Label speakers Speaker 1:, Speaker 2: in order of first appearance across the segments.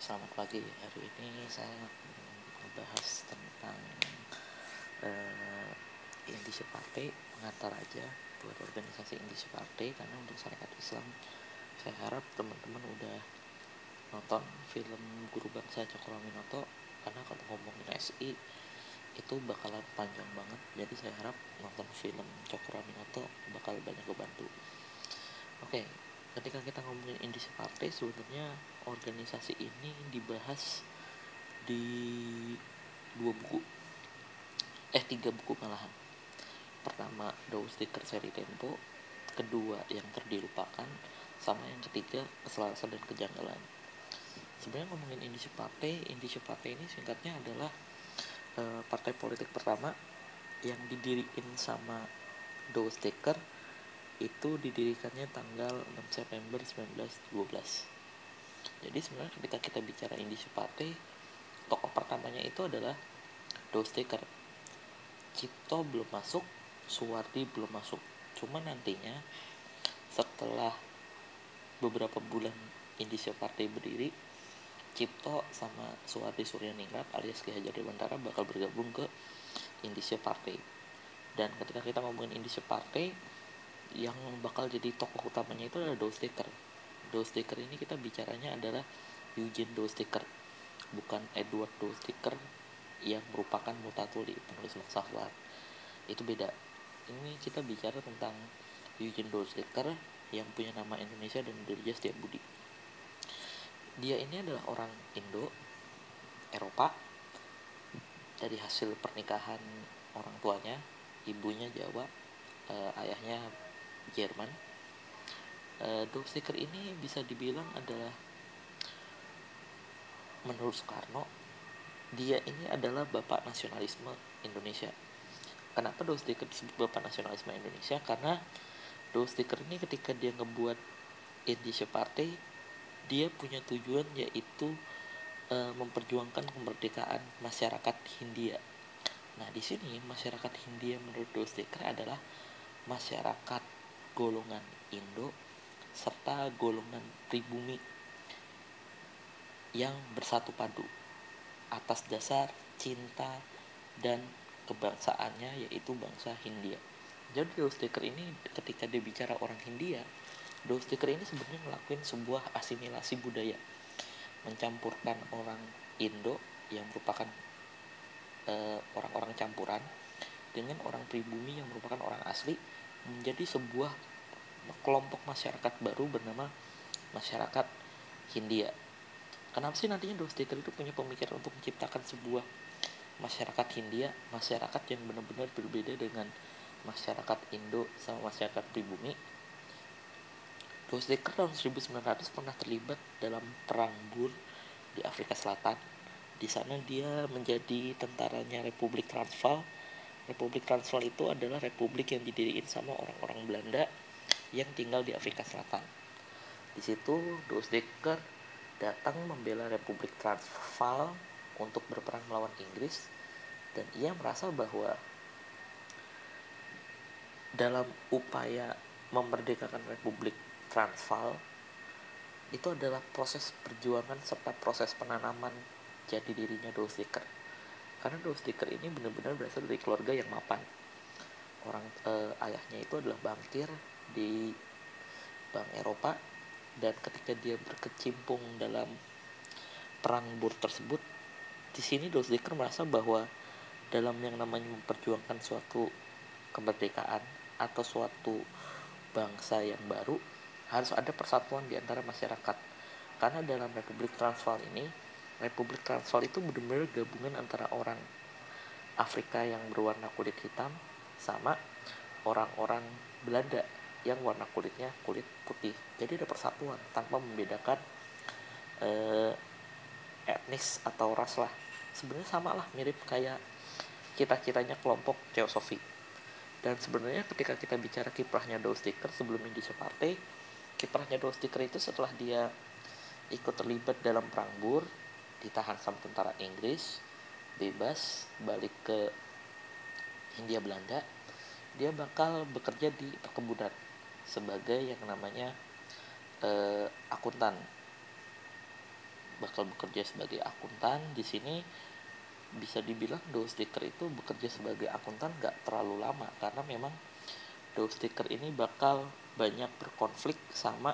Speaker 1: selamat pagi. Hari ini saya membahas tentang uh, Indonesia Partai pengantar aja buat organisasi Indonesia Partai karena untuk syarikat Islam saya harap teman-teman udah nonton film Guru Bangsa Cokroaminoto karena kalau ngomongin SI itu bakalan panjang banget. Jadi saya harap nonton film Cokroaminoto bakal banyak kebantu oke okay, ketika kita ngomongin Indonesia Partai sebenarnya organisasi ini dibahas di dua buku. Eh tiga buku malahan. Pertama Dow Sticker seri Tempo. Kedua yang terdilupakan. Sama yang ketiga keselarasan dan kejanggalan. Sebenarnya ngomongin Indonesia Partai Indonesia Partai ini singkatnya adalah e, partai politik pertama yang didirikan sama Dow Sticker itu didirikannya tanggal 6 September 1912 jadi sebenarnya ketika kita bicara Indonesia Partai tokoh pertamanya itu adalah Dosteker. Cipto belum masuk Suwardi belum masuk. Cuma nantinya setelah beberapa bulan Indonesia Partai berdiri Cipto sama Suwardi Suryaningrat alias Ki Hajar Dewantara bakal bergabung ke Indonesia Partai dan ketika kita ngomongin Indonesia Partai yang bakal jadi tokoh utamanya itu adalah Dosteker Dosteker ini kita bicaranya adalah Eugene Dosteker bukan Edward Dosteker yang merupakan mutatuli penulis filsafat itu beda. Ini kita bicara tentang Eugene Dosteker yang punya nama Indonesia dan Dirja Budi. Dia ini adalah orang Indo Eropa. Dari hasil pernikahan orang tuanya ibunya Jawa eh, ayahnya Jerman. Uh, Sticker ini bisa dibilang adalah menurut Soekarno dia ini adalah bapak nasionalisme Indonesia. Kenapa Sticker disebut bapak nasionalisme Indonesia? Karena Sticker ini ketika dia ngebuat Indonesia Partai dia punya tujuan yaitu e, memperjuangkan kemerdekaan masyarakat Hindia. Nah, di sini masyarakat Hindia menurut Sticker adalah masyarakat golongan Indo serta golongan pribumi yang bersatu padu atas dasar cinta dan kebangsaannya yaitu bangsa Hindia. Jadi Dostiker ini ketika dia bicara orang Hindia, Dostiker ini sebenarnya ngelakuin sebuah asimilasi budaya, mencampurkan orang Indo yang merupakan eh, orang-orang campuran dengan orang pribumi yang merupakan orang asli menjadi sebuah kelompok masyarakat baru bernama masyarakat Hindia. Kenapa sih nantinya Dostoevsky itu punya pemikiran untuk menciptakan sebuah masyarakat Hindia, masyarakat yang benar-benar berbeda dengan masyarakat Indo sama masyarakat pribumi. Dostoevsky tahun 1900 pernah terlibat dalam perang Bur di Afrika Selatan. Di sana dia menjadi tentaranya Republik Transvaal Republik Transvaal itu adalah republik yang didirikan sama orang-orang Belanda yang tinggal di Afrika Selatan. Di situ Dekker datang membela Republik Transvaal untuk berperang melawan Inggris dan ia merasa bahwa dalam upaya memerdekakan Republik Transvaal itu adalah proses perjuangan serta proses penanaman jadi dirinya Dekker karena dua stiker ini benar-benar berasal dari keluarga yang mapan orang eh, ayahnya itu adalah bankir di bank Eropa dan ketika dia berkecimpung dalam perang bur tersebut di sini Dosdiker merasa bahwa dalam yang namanya memperjuangkan suatu kemerdekaan atau suatu bangsa yang baru harus ada persatuan di antara masyarakat. Karena dalam Republik Transvaal ini Republik Transvaal itu benar-benar gabungan antara orang Afrika yang berwarna kulit hitam sama orang-orang Belanda yang warna kulitnya kulit putih. Jadi ada persatuan tanpa membedakan eh, etnis atau ras lah. Sebenarnya sama lah mirip kayak cita-citanya kelompok teosofi. Dan sebenarnya ketika kita bicara kiprahnya Dow Sticker sebelum Indonesia Partai, kiprahnya Dow Sticker itu setelah dia ikut terlibat dalam perang Bur, ditahan sama tentara Inggris bebas balik ke Hindia Belanda dia bakal bekerja di perkebunan sebagai yang namanya uh, akuntan bakal bekerja sebagai akuntan di sini bisa dibilang Sticker itu bekerja sebagai akuntan gak terlalu lama karena memang Sticker ini bakal banyak berkonflik sama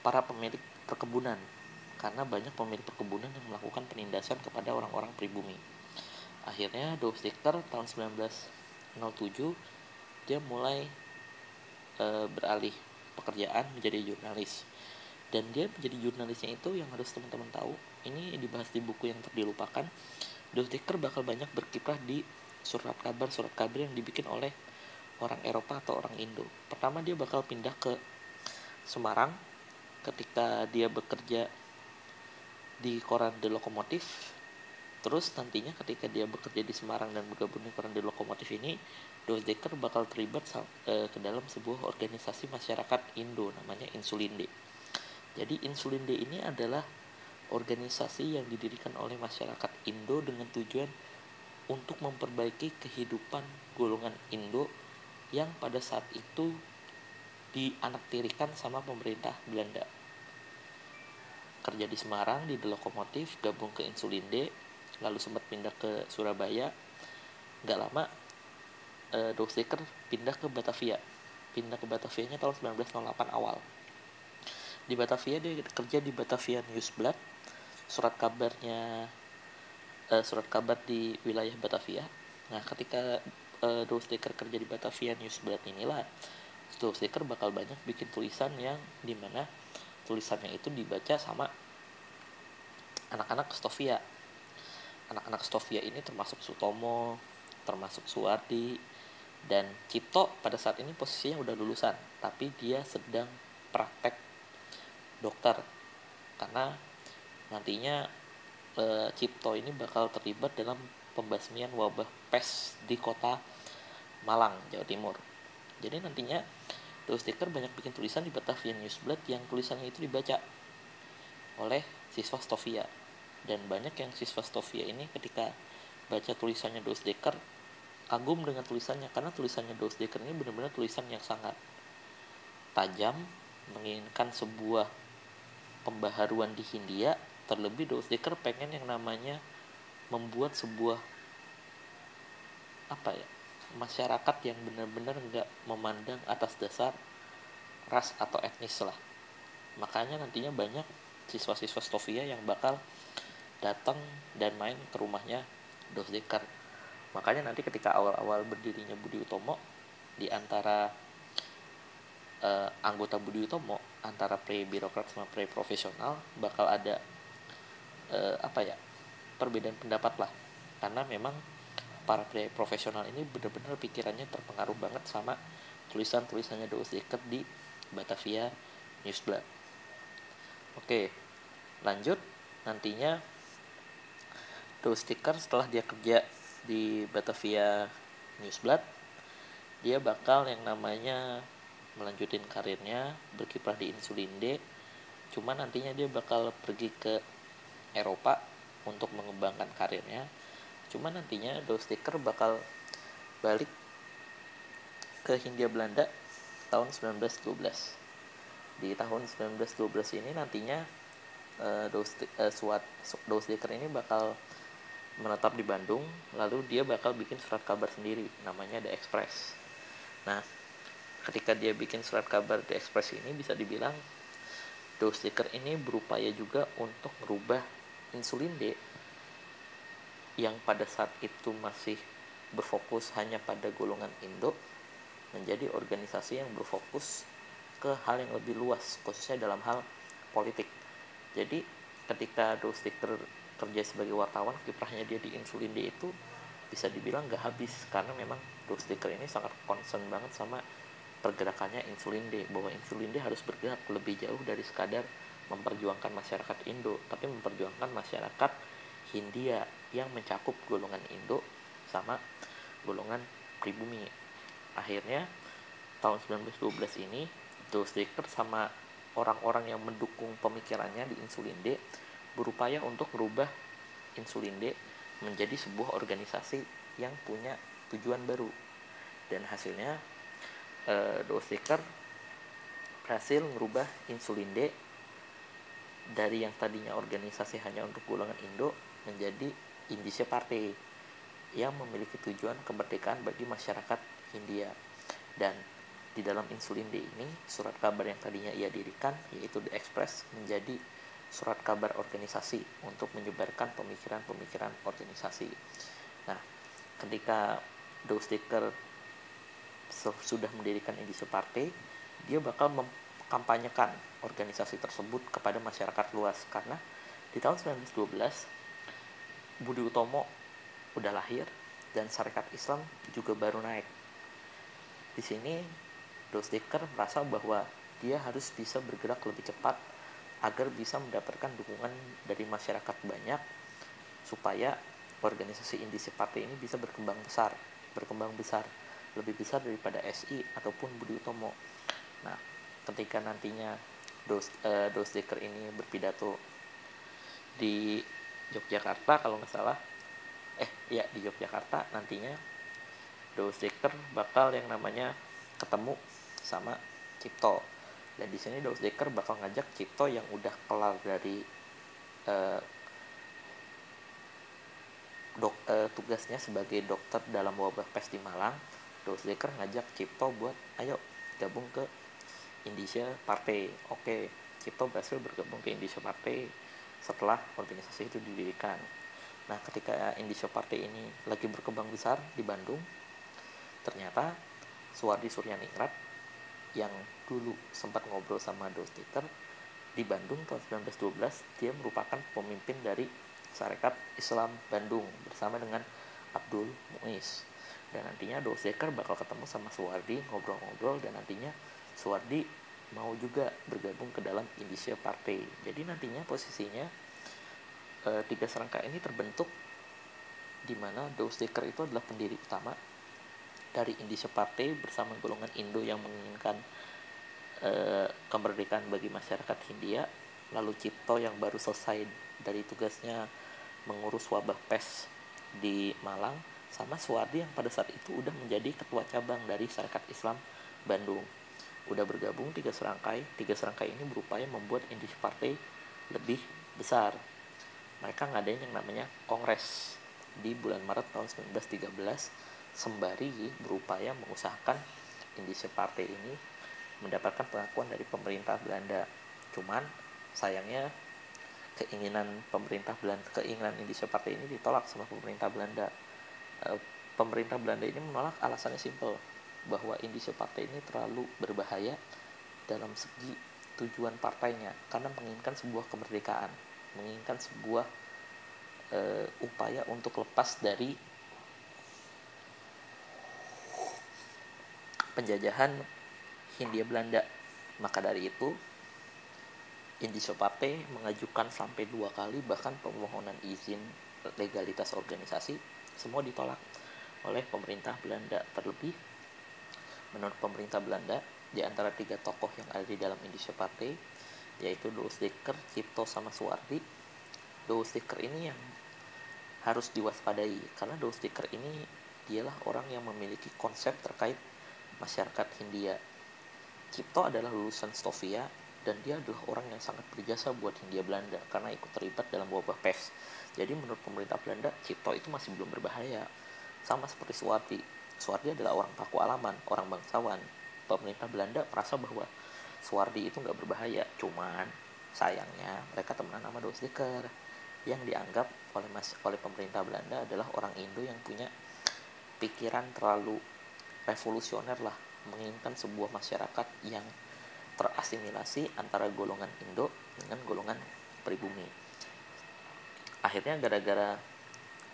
Speaker 1: para pemilik perkebunan karena banyak pemilik perkebunan yang melakukan penindasan kepada orang-orang pribumi. Akhirnya Sticker tahun 1907 dia mulai e, beralih pekerjaan menjadi jurnalis dan dia menjadi jurnalisnya itu yang harus teman-teman tahu ini dibahas di buku yang terdilupakan Sticker bakal banyak berkiprah di surat kabar surat kabar yang dibikin oleh orang Eropa atau orang Indo. Pertama dia bakal pindah ke Semarang ketika dia bekerja di koran The Lokomotif. Terus nantinya ketika dia bekerja di Semarang dan bergabung di koran The Lokomotif ini, Sticker bakal terlibat eh, ke dalam sebuah organisasi masyarakat Indo namanya Insulinde. Jadi Insulinde ini adalah organisasi yang didirikan oleh masyarakat Indo dengan tujuan untuk memperbaiki kehidupan golongan Indo yang pada saat itu dianaktirikan sama pemerintah Belanda. Kerja di Semarang di The Lokomotif, gabung ke Insulinde, lalu sempat pindah ke Surabaya. Gak lama, Dostiker pindah ke Batavia. Pindah ke Batavianya tahun 1908 awal. Di Batavia dia kerja di Batavia Newsblad surat kabarnya uh, surat kabar di wilayah Batavia. Nah, ketika uh, kerja di Batavia Newsblad inilah Sticker bakal banyak bikin tulisan yang di mana tulisannya itu dibaca sama anak-anak Stovia. Anak-anak Stovia ini termasuk Sutomo, termasuk Suwardi, dan Cipto pada saat ini posisinya udah lulusan, tapi dia sedang praktek dokter karena nantinya e, Cipto ini bakal terlibat dalam pembasmian wabah pes di kota Malang, Jawa Timur. Jadi nantinya The Sticker banyak bikin tulisan di Batavian Newsblad yang tulisannya itu dibaca oleh siswa Stovia. Dan banyak yang siswa Stovia ini ketika baca tulisannya The Sticker kagum dengan tulisannya. Karena tulisannya The Sticker ini benar-benar tulisan yang sangat tajam menginginkan sebuah pembaharuan di Hindia. Terlebih Sticker pengen yang namanya membuat sebuah apa ya masyarakat yang benar-benar nggak memandang atas dasar ras atau etnis lah. Makanya nantinya banyak siswa-siswa Stovia yang bakal datang dan main ke rumahnya Sticker makanya nanti ketika awal-awal berdirinya Budi Utomo di antara uh, anggota Budi Utomo antara pre birokrat sama pre profesional bakal ada uh, apa ya perbedaan pendapat lah. Karena memang para profesional ini benar-benar pikirannya terpengaruh banget sama tulisan-tulisannya Doos Dekker di Batavia Newsblad. Oke, lanjut. Nantinya Doos Dekker setelah dia kerja di Batavia Newsblad, dia bakal yang namanya melanjutin karirnya berkiprah di Insulinde. Cuma nantinya dia bakal pergi ke Eropa untuk mengembangkan karirnya. Cuma nantinya Sticker bakal balik ke Hindia Belanda tahun 1912 di tahun 1912 ini nantinya uh, uh, Sticker ini bakal menetap di Bandung lalu dia bakal bikin surat kabar sendiri namanya The Express. Nah ketika dia bikin surat kabar The Express ini bisa dibilang Sticker ini berupaya juga untuk merubah insulin D yang pada saat itu masih berfokus hanya pada golongan Indo menjadi organisasi yang berfokus ke hal yang lebih luas khususnya dalam hal politik. Jadi ketika Sticker kerja sebagai wartawan kiprahnya dia di insulin D itu bisa dibilang gak habis karena memang Sticker ini sangat concern banget sama pergerakannya insulin D bahwa insulin D harus bergerak lebih jauh dari sekadar memperjuangkan masyarakat Indo, tapi memperjuangkan masyarakat Hindia yang mencakup golongan Indo sama golongan pribumi. Akhirnya tahun 1912 ini Sticker sama orang-orang yang mendukung pemikirannya di Insulin D berupaya untuk merubah Insulin D menjadi sebuah organisasi yang punya tujuan baru. Dan hasilnya eh, Sticker berhasil merubah Insulin D dari yang tadinya organisasi hanya untuk golongan Indo menjadi Indonesia Party yang memiliki tujuan kemerdekaan bagi masyarakat Hindia dan di dalam insulin D ini surat kabar yang tadinya ia dirikan yaitu The Express menjadi surat kabar organisasi untuk menyebarkan pemikiran-pemikiran organisasi. Nah, ketika Dow Sticker sudah mendirikan Indonesia Party, dia bakal mengkampanyekan organisasi tersebut kepada masyarakat luas karena di tahun 1912 Budi Utomo udah lahir dan syarikat Islam juga baru naik. Di sini Dostiker merasa bahwa dia harus bisa bergerak lebih cepat agar bisa mendapatkan dukungan dari masyarakat banyak supaya organisasi Indisi Partai ini bisa berkembang besar, berkembang besar, lebih besar daripada SI ataupun Budi Utomo. Nah, ketika nantinya dos uh, dos Dekker ini berpidato di Yogyakarta kalau nggak salah eh ya di Yogyakarta nantinya dos Dekker bakal yang namanya ketemu sama Cipto dan di sini dos Dekker bakal ngajak Cipto yang udah kelar dari uh, dok, uh, tugasnya sebagai dokter dalam wabah pes di Malang dos Dekker ngajak Cipto buat ayo gabung ke Indonesia Partai. Oke, Cipto berhasil bergabung ke Indonesia Partai setelah organisasi itu didirikan. Nah, ketika Indonesia Partai ini lagi berkembang besar di Bandung, ternyata Suwardi Suryaningrat yang dulu sempat ngobrol sama Dostiker di Bandung tahun 1912, dia merupakan pemimpin dari Sarekat Islam Bandung bersama dengan Abdul Muiz. Dan nantinya Dostiker bakal ketemu sama Suwardi, ngobrol-ngobrol, dan nantinya Suwardi mau juga bergabung ke dalam Indonesia Partai. Jadi nantinya posisinya e, tiga serangka ini terbentuk di mana Sticker itu adalah pendiri utama dari Indonesia Partai bersama golongan Indo yang menginginkan e, kemerdekaan bagi masyarakat Hindia. Lalu Cipto yang baru selesai dari tugasnya mengurus wabah pes di Malang sama Suwardi yang pada saat itu udah menjadi ketua cabang dari Syarikat Islam Bandung. Udah bergabung tiga serangkai. Tiga serangkai ini berupaya membuat Indis Partai lebih besar. Mereka ngadain yang namanya kongres di bulan Maret tahun 1913 sembari berupaya mengusahakan Indonesia Partai ini mendapatkan pengakuan dari pemerintah Belanda. Cuman sayangnya keinginan pemerintah Belanda keinginan Indonesia Partai ini ditolak sama pemerintah Belanda. Eh, pemerintah Belanda ini menolak alasannya simpel bahwa Indonesia Partai ini terlalu berbahaya dalam segi tujuan partainya karena menginginkan sebuah kemerdekaan, menginginkan sebuah uh, upaya untuk lepas dari penjajahan Hindia Belanda. Maka dari itu, Indonesia Partai mengajukan sampai dua kali bahkan permohonan izin legalitas organisasi semua ditolak oleh pemerintah Belanda terlebih menurut pemerintah Belanda di antara tiga tokoh yang ada di dalam Indonesia Partai yaitu Doos Dekker, Cipto sama Suwardi. Doos Dekker ini yang harus diwaspadai karena Doos Dekker ini dialah orang yang memiliki konsep terkait masyarakat Hindia. Cipto adalah lulusan Stovia dan dia adalah orang yang sangat berjasa buat Hindia Belanda karena ikut terlibat dalam wabah pes. Jadi menurut pemerintah Belanda, Cipto itu masih belum berbahaya. Sama seperti Suwardi, Suwardi adalah orang paku alaman, orang bangsawan. Pemerintah Belanda merasa bahwa Suwardi itu nggak berbahaya, cuman sayangnya mereka temenan sama Dosdeker yang dianggap oleh oleh pemerintah Belanda adalah orang Indo yang punya pikiran terlalu revolusioner lah, menginginkan sebuah masyarakat yang terasimilasi antara golongan Indo dengan golongan pribumi. Akhirnya gara-gara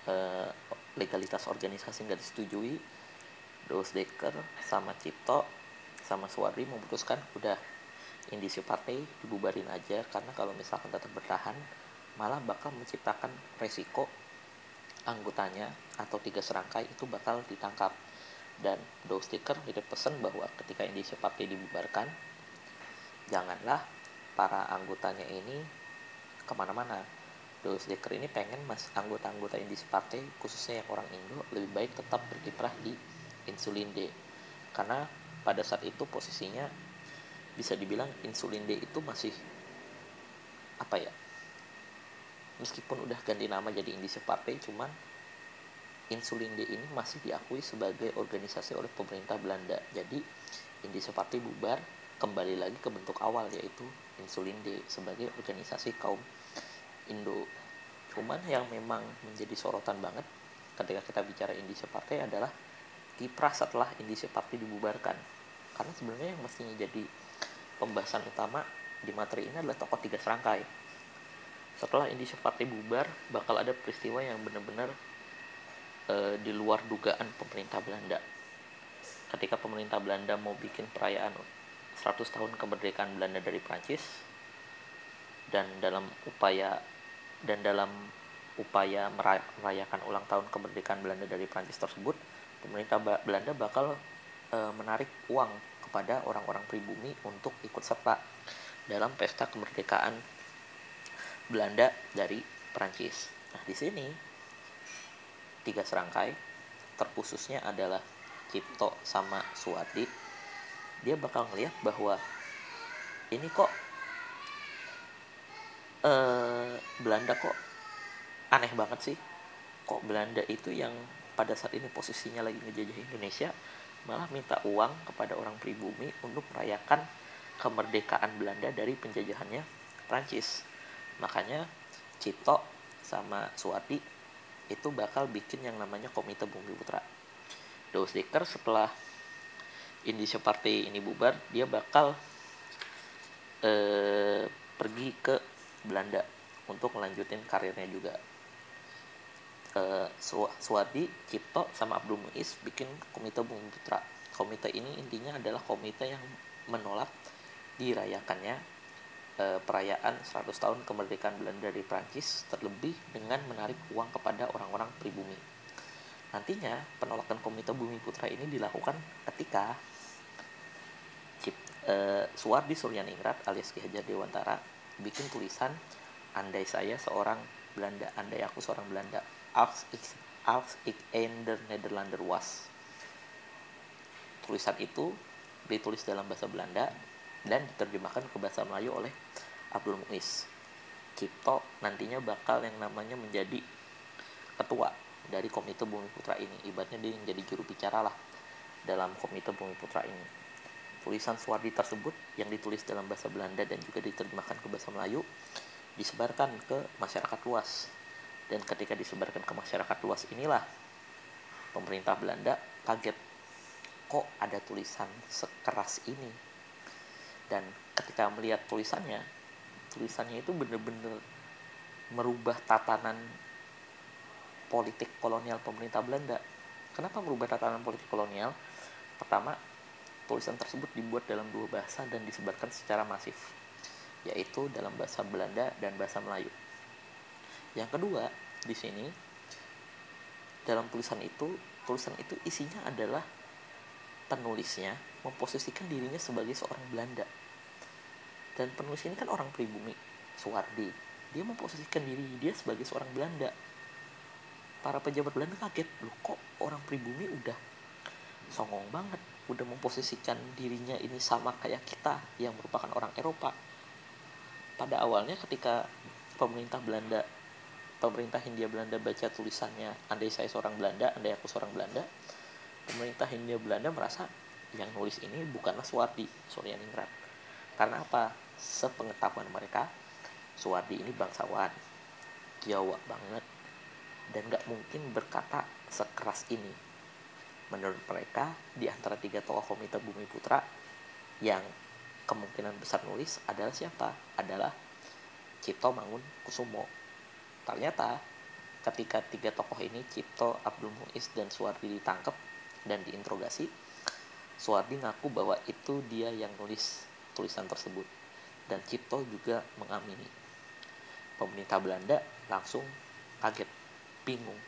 Speaker 1: eh, legalitas organisasi nggak disetujui, Dos Dekker sama Cipto sama Suwardi memutuskan udah indisi partai dibubarin aja karena kalau misalkan tetap bertahan malah bakal menciptakan resiko anggotanya atau tiga serangkai itu bakal ditangkap dan Dos Dekker hidup pesan bahwa ketika indisi partai dibubarkan janganlah para anggotanya ini ke mana-mana. Dos Dekker ini pengen mas anggota-anggota indisi partai khususnya yang orang Indo lebih baik tetap berkiprah di insulin D. Karena pada saat itu posisinya bisa dibilang insulin D itu masih apa ya meskipun udah ganti nama jadi Indische Partai cuman Insulin D ini masih diakui sebagai organisasi oleh pemerintah Belanda. Jadi Indische Partai bubar kembali lagi ke bentuk awal yaitu Insulin D sebagai organisasi kaum Indo. Cuman yang memang menjadi sorotan banget ketika kita bicara Indische Partai adalah kiprah setelah Indische Partai dibubarkan. Karena sebenarnya yang mestinya jadi pembahasan utama di materi ini adalah tokoh tiga serangkai. Setelah Indische Partai bubar bakal ada peristiwa yang benar-benar e, di luar dugaan pemerintah Belanda ketika pemerintah Belanda mau bikin perayaan 100 tahun kemerdekaan Belanda dari Prancis dan dalam upaya dan dalam upaya merayakan ulang tahun kemerdekaan Belanda dari Prancis tersebut pemerintah Belanda bakal e, menarik uang kepada orang-orang pribumi untuk ikut serta dalam pesta kemerdekaan Belanda dari Prancis. Nah, di sini tiga serangkai terkhususnya adalah Cipto sama Suwati. Dia bakal ngeliat bahwa ini kok eh, Belanda kok aneh banget sih. Kok Belanda itu yang pada saat ini posisinya lagi ngejajah Indonesia malah minta uang kepada orang pribumi untuk merayakan kemerdekaan Belanda dari penjajahannya Prancis makanya Cito sama Suwati itu bakal bikin yang namanya Komite Bumi Putra. Dawes Dicker setelah Indonesia Party ini bubar dia bakal eh, pergi ke Belanda untuk melanjutin karirnya juga. Eh, Suwadi, Cipto, sama Abdul Muiz bikin Komite Bumi Putra. Komite ini intinya adalah komite yang menolak dirayakannya Eh, perayaan 100 tahun kemerdekaan Belanda dari Prancis terlebih dengan menarik uang kepada orang-orang pribumi. Nantinya penolakan Komite Bumi Putra ini dilakukan ketika Cip, uh, Suwardi Suryaningrat alias Ki Hajar Dewantara bikin tulisan andai saya seorang Belanda, andai aku seorang Belanda. Als ik, als ik der Nederlander was. Tulisan itu ditulis dalam bahasa Belanda dan diterjemahkan ke bahasa Melayu oleh Abdul Muiz. Cipto nantinya bakal yang namanya menjadi ketua dari Komite Bumi Putra ini. Ibaratnya dia yang jadi juru bicara lah dalam Komite Bumi Putra ini. Tulisan Suwardi tersebut yang ditulis dalam bahasa Belanda dan juga diterjemahkan ke bahasa Melayu disebarkan ke masyarakat luas. Dan ketika disebarkan ke masyarakat luas inilah pemerintah Belanda kaget kok ada tulisan sekeras ini dan ketika melihat tulisannya tulisannya itu bener-bener merubah tatanan politik kolonial pemerintah Belanda. Kenapa merubah tatanan politik kolonial? Pertama tulisan tersebut dibuat dalam dua bahasa dan disebarkan secara masif yaitu dalam bahasa Belanda dan bahasa Melayu. Yang kedua di sini dalam tulisan itu tulisan itu isinya adalah penulisnya memposisikan dirinya sebagai seorang Belanda. Dan penulis ini kan orang pribumi Suwardi. Dia memposisikan diri dia sebagai seorang Belanda. Para pejabat Belanda kaget loh kok orang pribumi udah songong banget udah memposisikan dirinya ini sama kayak kita yang merupakan orang Eropa? Pada awalnya ketika pemerintah Belanda pemerintah Hindia Belanda baca tulisannya andai saya seorang Belanda andai aku seorang Belanda pemerintah Hindia Belanda merasa yang nulis ini bukanlah Suwardi Suryaningrat karena apa? Sepengetahuan mereka Suwardi ini bangsawan Jawa banget dan gak mungkin berkata sekeras ini. Menurut mereka di antara tiga tokoh komite Bumi Putra yang kemungkinan besar nulis adalah siapa? Adalah Cipto Mangun Kusumo. Ternyata ketika tiga tokoh ini Cipto Abdul Muiz dan Suwardi ditangkap dan diinterogasi, Suwardi ngaku bahwa itu dia yang nulis tulisan tersebut dan Cipto juga mengamini. Pemerintah Belanda langsung kaget, bingung.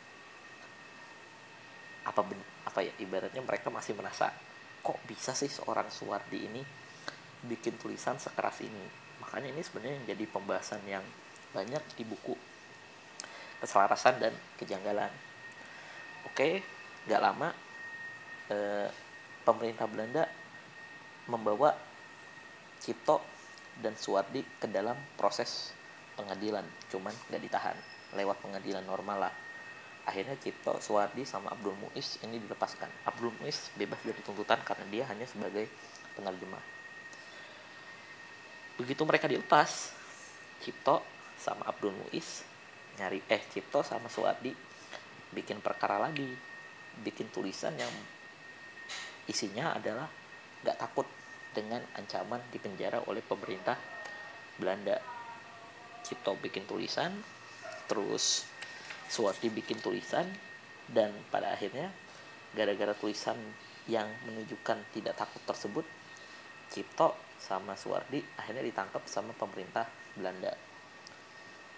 Speaker 1: Apa apa ya ibaratnya mereka masih merasa kok bisa sih seorang Suwardi ini bikin tulisan sekeras ini. Makanya ini sebenarnya yang jadi pembahasan yang banyak di buku keselarasan dan kejanggalan. Oke, nggak lama eh, pemerintah Belanda membawa Cipto dan Suwardi ke dalam proses pengadilan. Cuman nggak ditahan lewat pengadilan normal lah. Akhirnya Cipto Suwardi sama Abdul Muiz ini dilepaskan. Abdul Muiz bebas dari tuntutan karena dia hanya sebagai penerjemah. Begitu mereka dilepas Cipto sama Abdul Muiz nyari eh Cipto sama Suwardi bikin perkara lagi bikin tulisan yang isinya adalah nggak takut dengan ancaman dipenjara oleh pemerintah Belanda. Cipto bikin tulisan, terus Suwardi bikin tulisan, dan pada akhirnya gara-gara tulisan yang menunjukkan tidak takut tersebut, Cipto sama Suwardi akhirnya ditangkap sama pemerintah Belanda.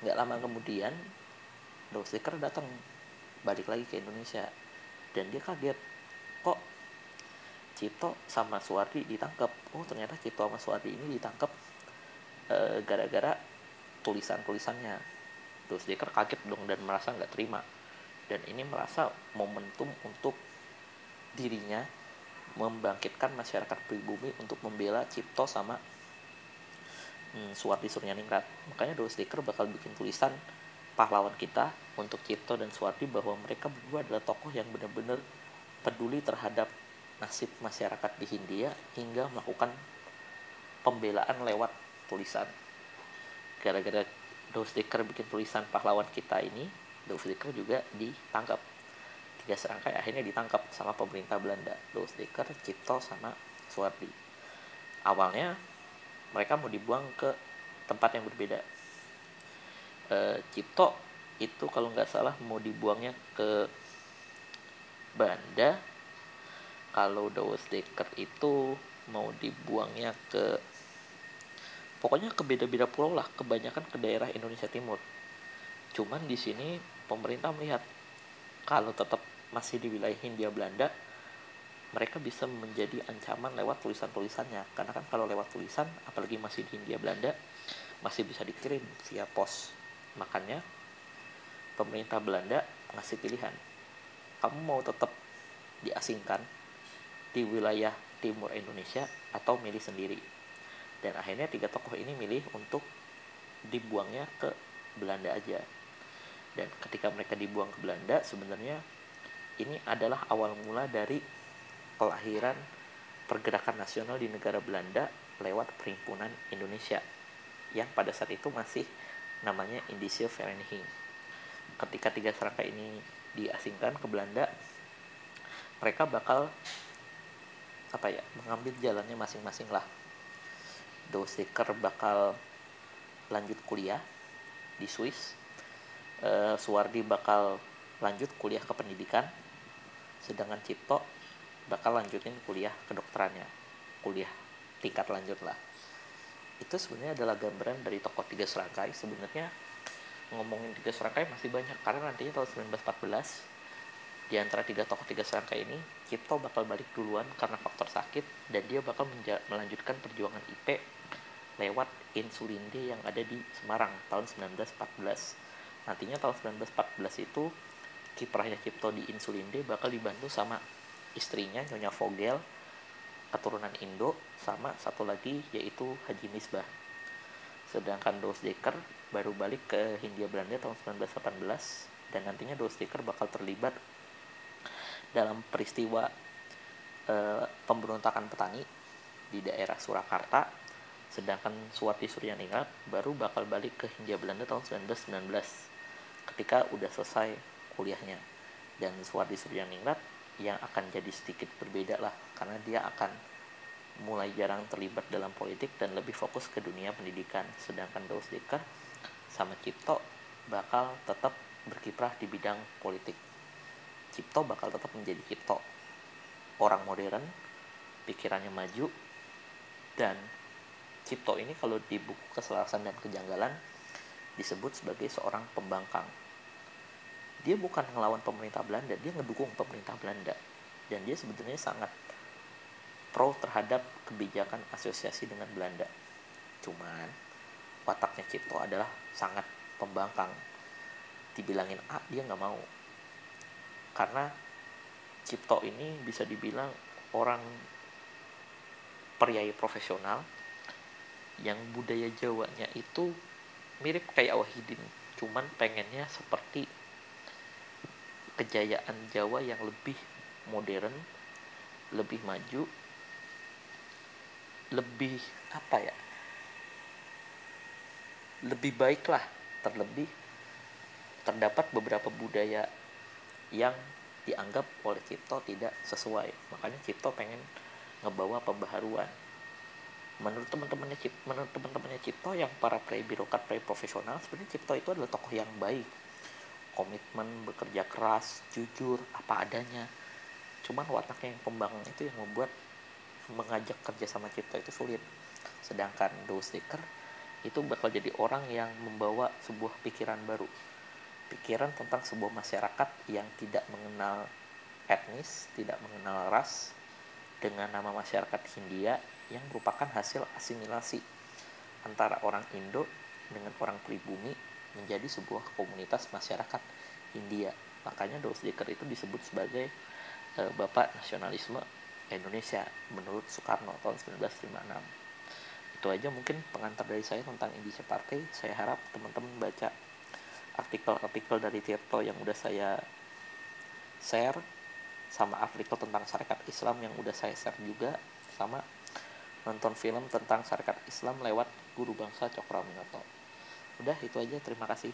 Speaker 1: Nggak lama kemudian, Dosliker datang balik lagi ke Indonesia dan dia kaget kok Cipto sama Suwardi ditangkap oh ternyata Cipto sama Suwardi ini ditangkap e, gara-gara tulisan-tulisannya. Terus dia kaget dong dan merasa nggak terima. Dan ini merasa momentum untuk dirinya membangkitkan masyarakat pribumi untuk membela Cipto sama hmm, Suwardi Suryaningrat. Makanya Doris Dekker bakal bikin tulisan pahlawan kita untuk Cipto dan Suwardi bahwa mereka berdua adalah tokoh yang benar-benar peduli terhadap nasib masyarakat di Hindia hingga melakukan pembelaan lewat tulisan. Gara-gara Dosdeker bikin tulisan pahlawan kita ini, Dosdeker juga ditangkap. Tiga serangkai akhirnya ditangkap sama pemerintah Belanda. Dosdeker, Cipto, sama Suwardi. Awalnya mereka mau dibuang ke tempat yang berbeda. E, Cipto itu kalau nggak salah mau dibuangnya ke Banda kalau Dawes Decker itu mau dibuangnya ke pokoknya ke beda-beda pulau lah. Kebanyakan ke daerah Indonesia Timur. Cuman di sini pemerintah melihat kalau tetap masih di wilayah Hindia Belanda mereka bisa menjadi ancaman lewat tulisan-tulisannya. Karena kan kalau lewat tulisan apalagi masih di Hindia Belanda masih bisa dikirim via pos. Makanya pemerintah Belanda ngasih pilihan. Kamu mau tetap diasingkan di wilayah timur Indonesia atau milih sendiri. Dan akhirnya tiga tokoh ini milih untuk dibuangnya ke Belanda aja. Dan ketika mereka dibuang ke Belanda, sebenarnya ini adalah awal mula dari kelahiran pergerakan nasional di negara Belanda lewat Perhimpunan Indonesia yang pada saat itu masih namanya Indische Vereniging. Ketika tiga serangkai ini diasingkan ke Belanda, mereka bakal apa ya mengambil jalannya masing-masing lah. Doseker bakal lanjut kuliah di Swiss. E, Suwardi bakal lanjut kuliah ke pendidikan. Sedangkan Cipto bakal lanjutin kuliah kedokterannya. Kuliah tingkat lanjut lah. Itu sebenarnya adalah gambaran dari tokoh tiga serangkai. Sebenarnya ngomongin tiga serangkai masih banyak. Karena nantinya tahun 1914 di antara tiga tokoh tiga serangkai ini, Cipto bakal balik duluan karena faktor sakit dan dia bakal melanjutkan perjuangan IP lewat Insulinde yang ada di Semarang tahun 1914. Nantinya tahun 1914 itu kiprahnya Cipto di Insulinde bakal dibantu sama istrinya Nyonya Vogel keturunan Indo sama satu lagi yaitu Haji Misbah. Sedangkan Dos Dekker baru balik ke Hindia Belanda tahun 1918 dan nantinya Dos Dekker bakal terlibat dalam peristiwa e, pemberontakan petani di daerah Surakarta. Sedangkan Suwarti Suryaningrat baru bakal balik ke Hindia Belanda tahun 1919 ketika udah selesai kuliahnya. Dan Suwarti Suryaningrat yang akan jadi sedikit berbeda lah karena dia akan mulai jarang terlibat dalam politik dan lebih fokus ke dunia pendidikan. Sedangkan Daus Dekker sama Cipto bakal tetap berkiprah di bidang politik Cipto bakal tetap menjadi Cipto. Orang modern pikirannya maju dan Cipto ini kalau di buku Keselarasan dan Kejanggalan disebut sebagai seorang pembangkang. Dia bukan ngelawan pemerintah Belanda dia ngedukung pemerintah Belanda. Dan dia sebenarnya sangat pro terhadap kebijakan asosiasi dengan Belanda. Cuman wataknya Cipto adalah sangat pembangkang. Dibilangin A dia nggak mau karena Cipto ini bisa dibilang orang priai profesional yang budaya Jawanya itu mirip kayak Wahidin cuman pengennya seperti kejayaan Jawa yang lebih modern lebih maju lebih apa ya lebih baik lah terlebih terdapat beberapa budaya yang dianggap oleh Cipto tidak sesuai. Makanya Cipto pengen ngebawa pembaharuan. Menurut teman-temannya Cipto, menurut teman-temannya Cipto yang para pre birokrat pre profesional sebenarnya Cipto itu adalah tokoh yang baik. Komitmen bekerja keras jujur apa adanya. Cuman wataknya yang pembangun itu yang membuat mengajak kerja sama Cipto itu sulit. Sedangkan Do Sticker itu bakal jadi orang yang membawa sebuah pikiran baru pikiran tentang sebuah masyarakat yang tidak mengenal etnis tidak mengenal ras dengan nama masyarakat Hindia yang merupakan hasil asimilasi antara orang Indo dengan orang pribumi menjadi sebuah komunitas masyarakat India. Makanya Do Sticker itu disebut sebagai e, bapak nasionalisme Indonesia menurut Soekarno tahun 1956 itu aja mungkin pengantar dari saya tentang Indonesia Partai. Saya harap teman-teman baca artikel-artikel dari Tirto yang udah saya share sama artikel tentang syarikat Islam yang udah saya share juga sama nonton film tentang syarikat Islam lewat guru bangsa Cokro Minoto udah itu aja. Terima kasih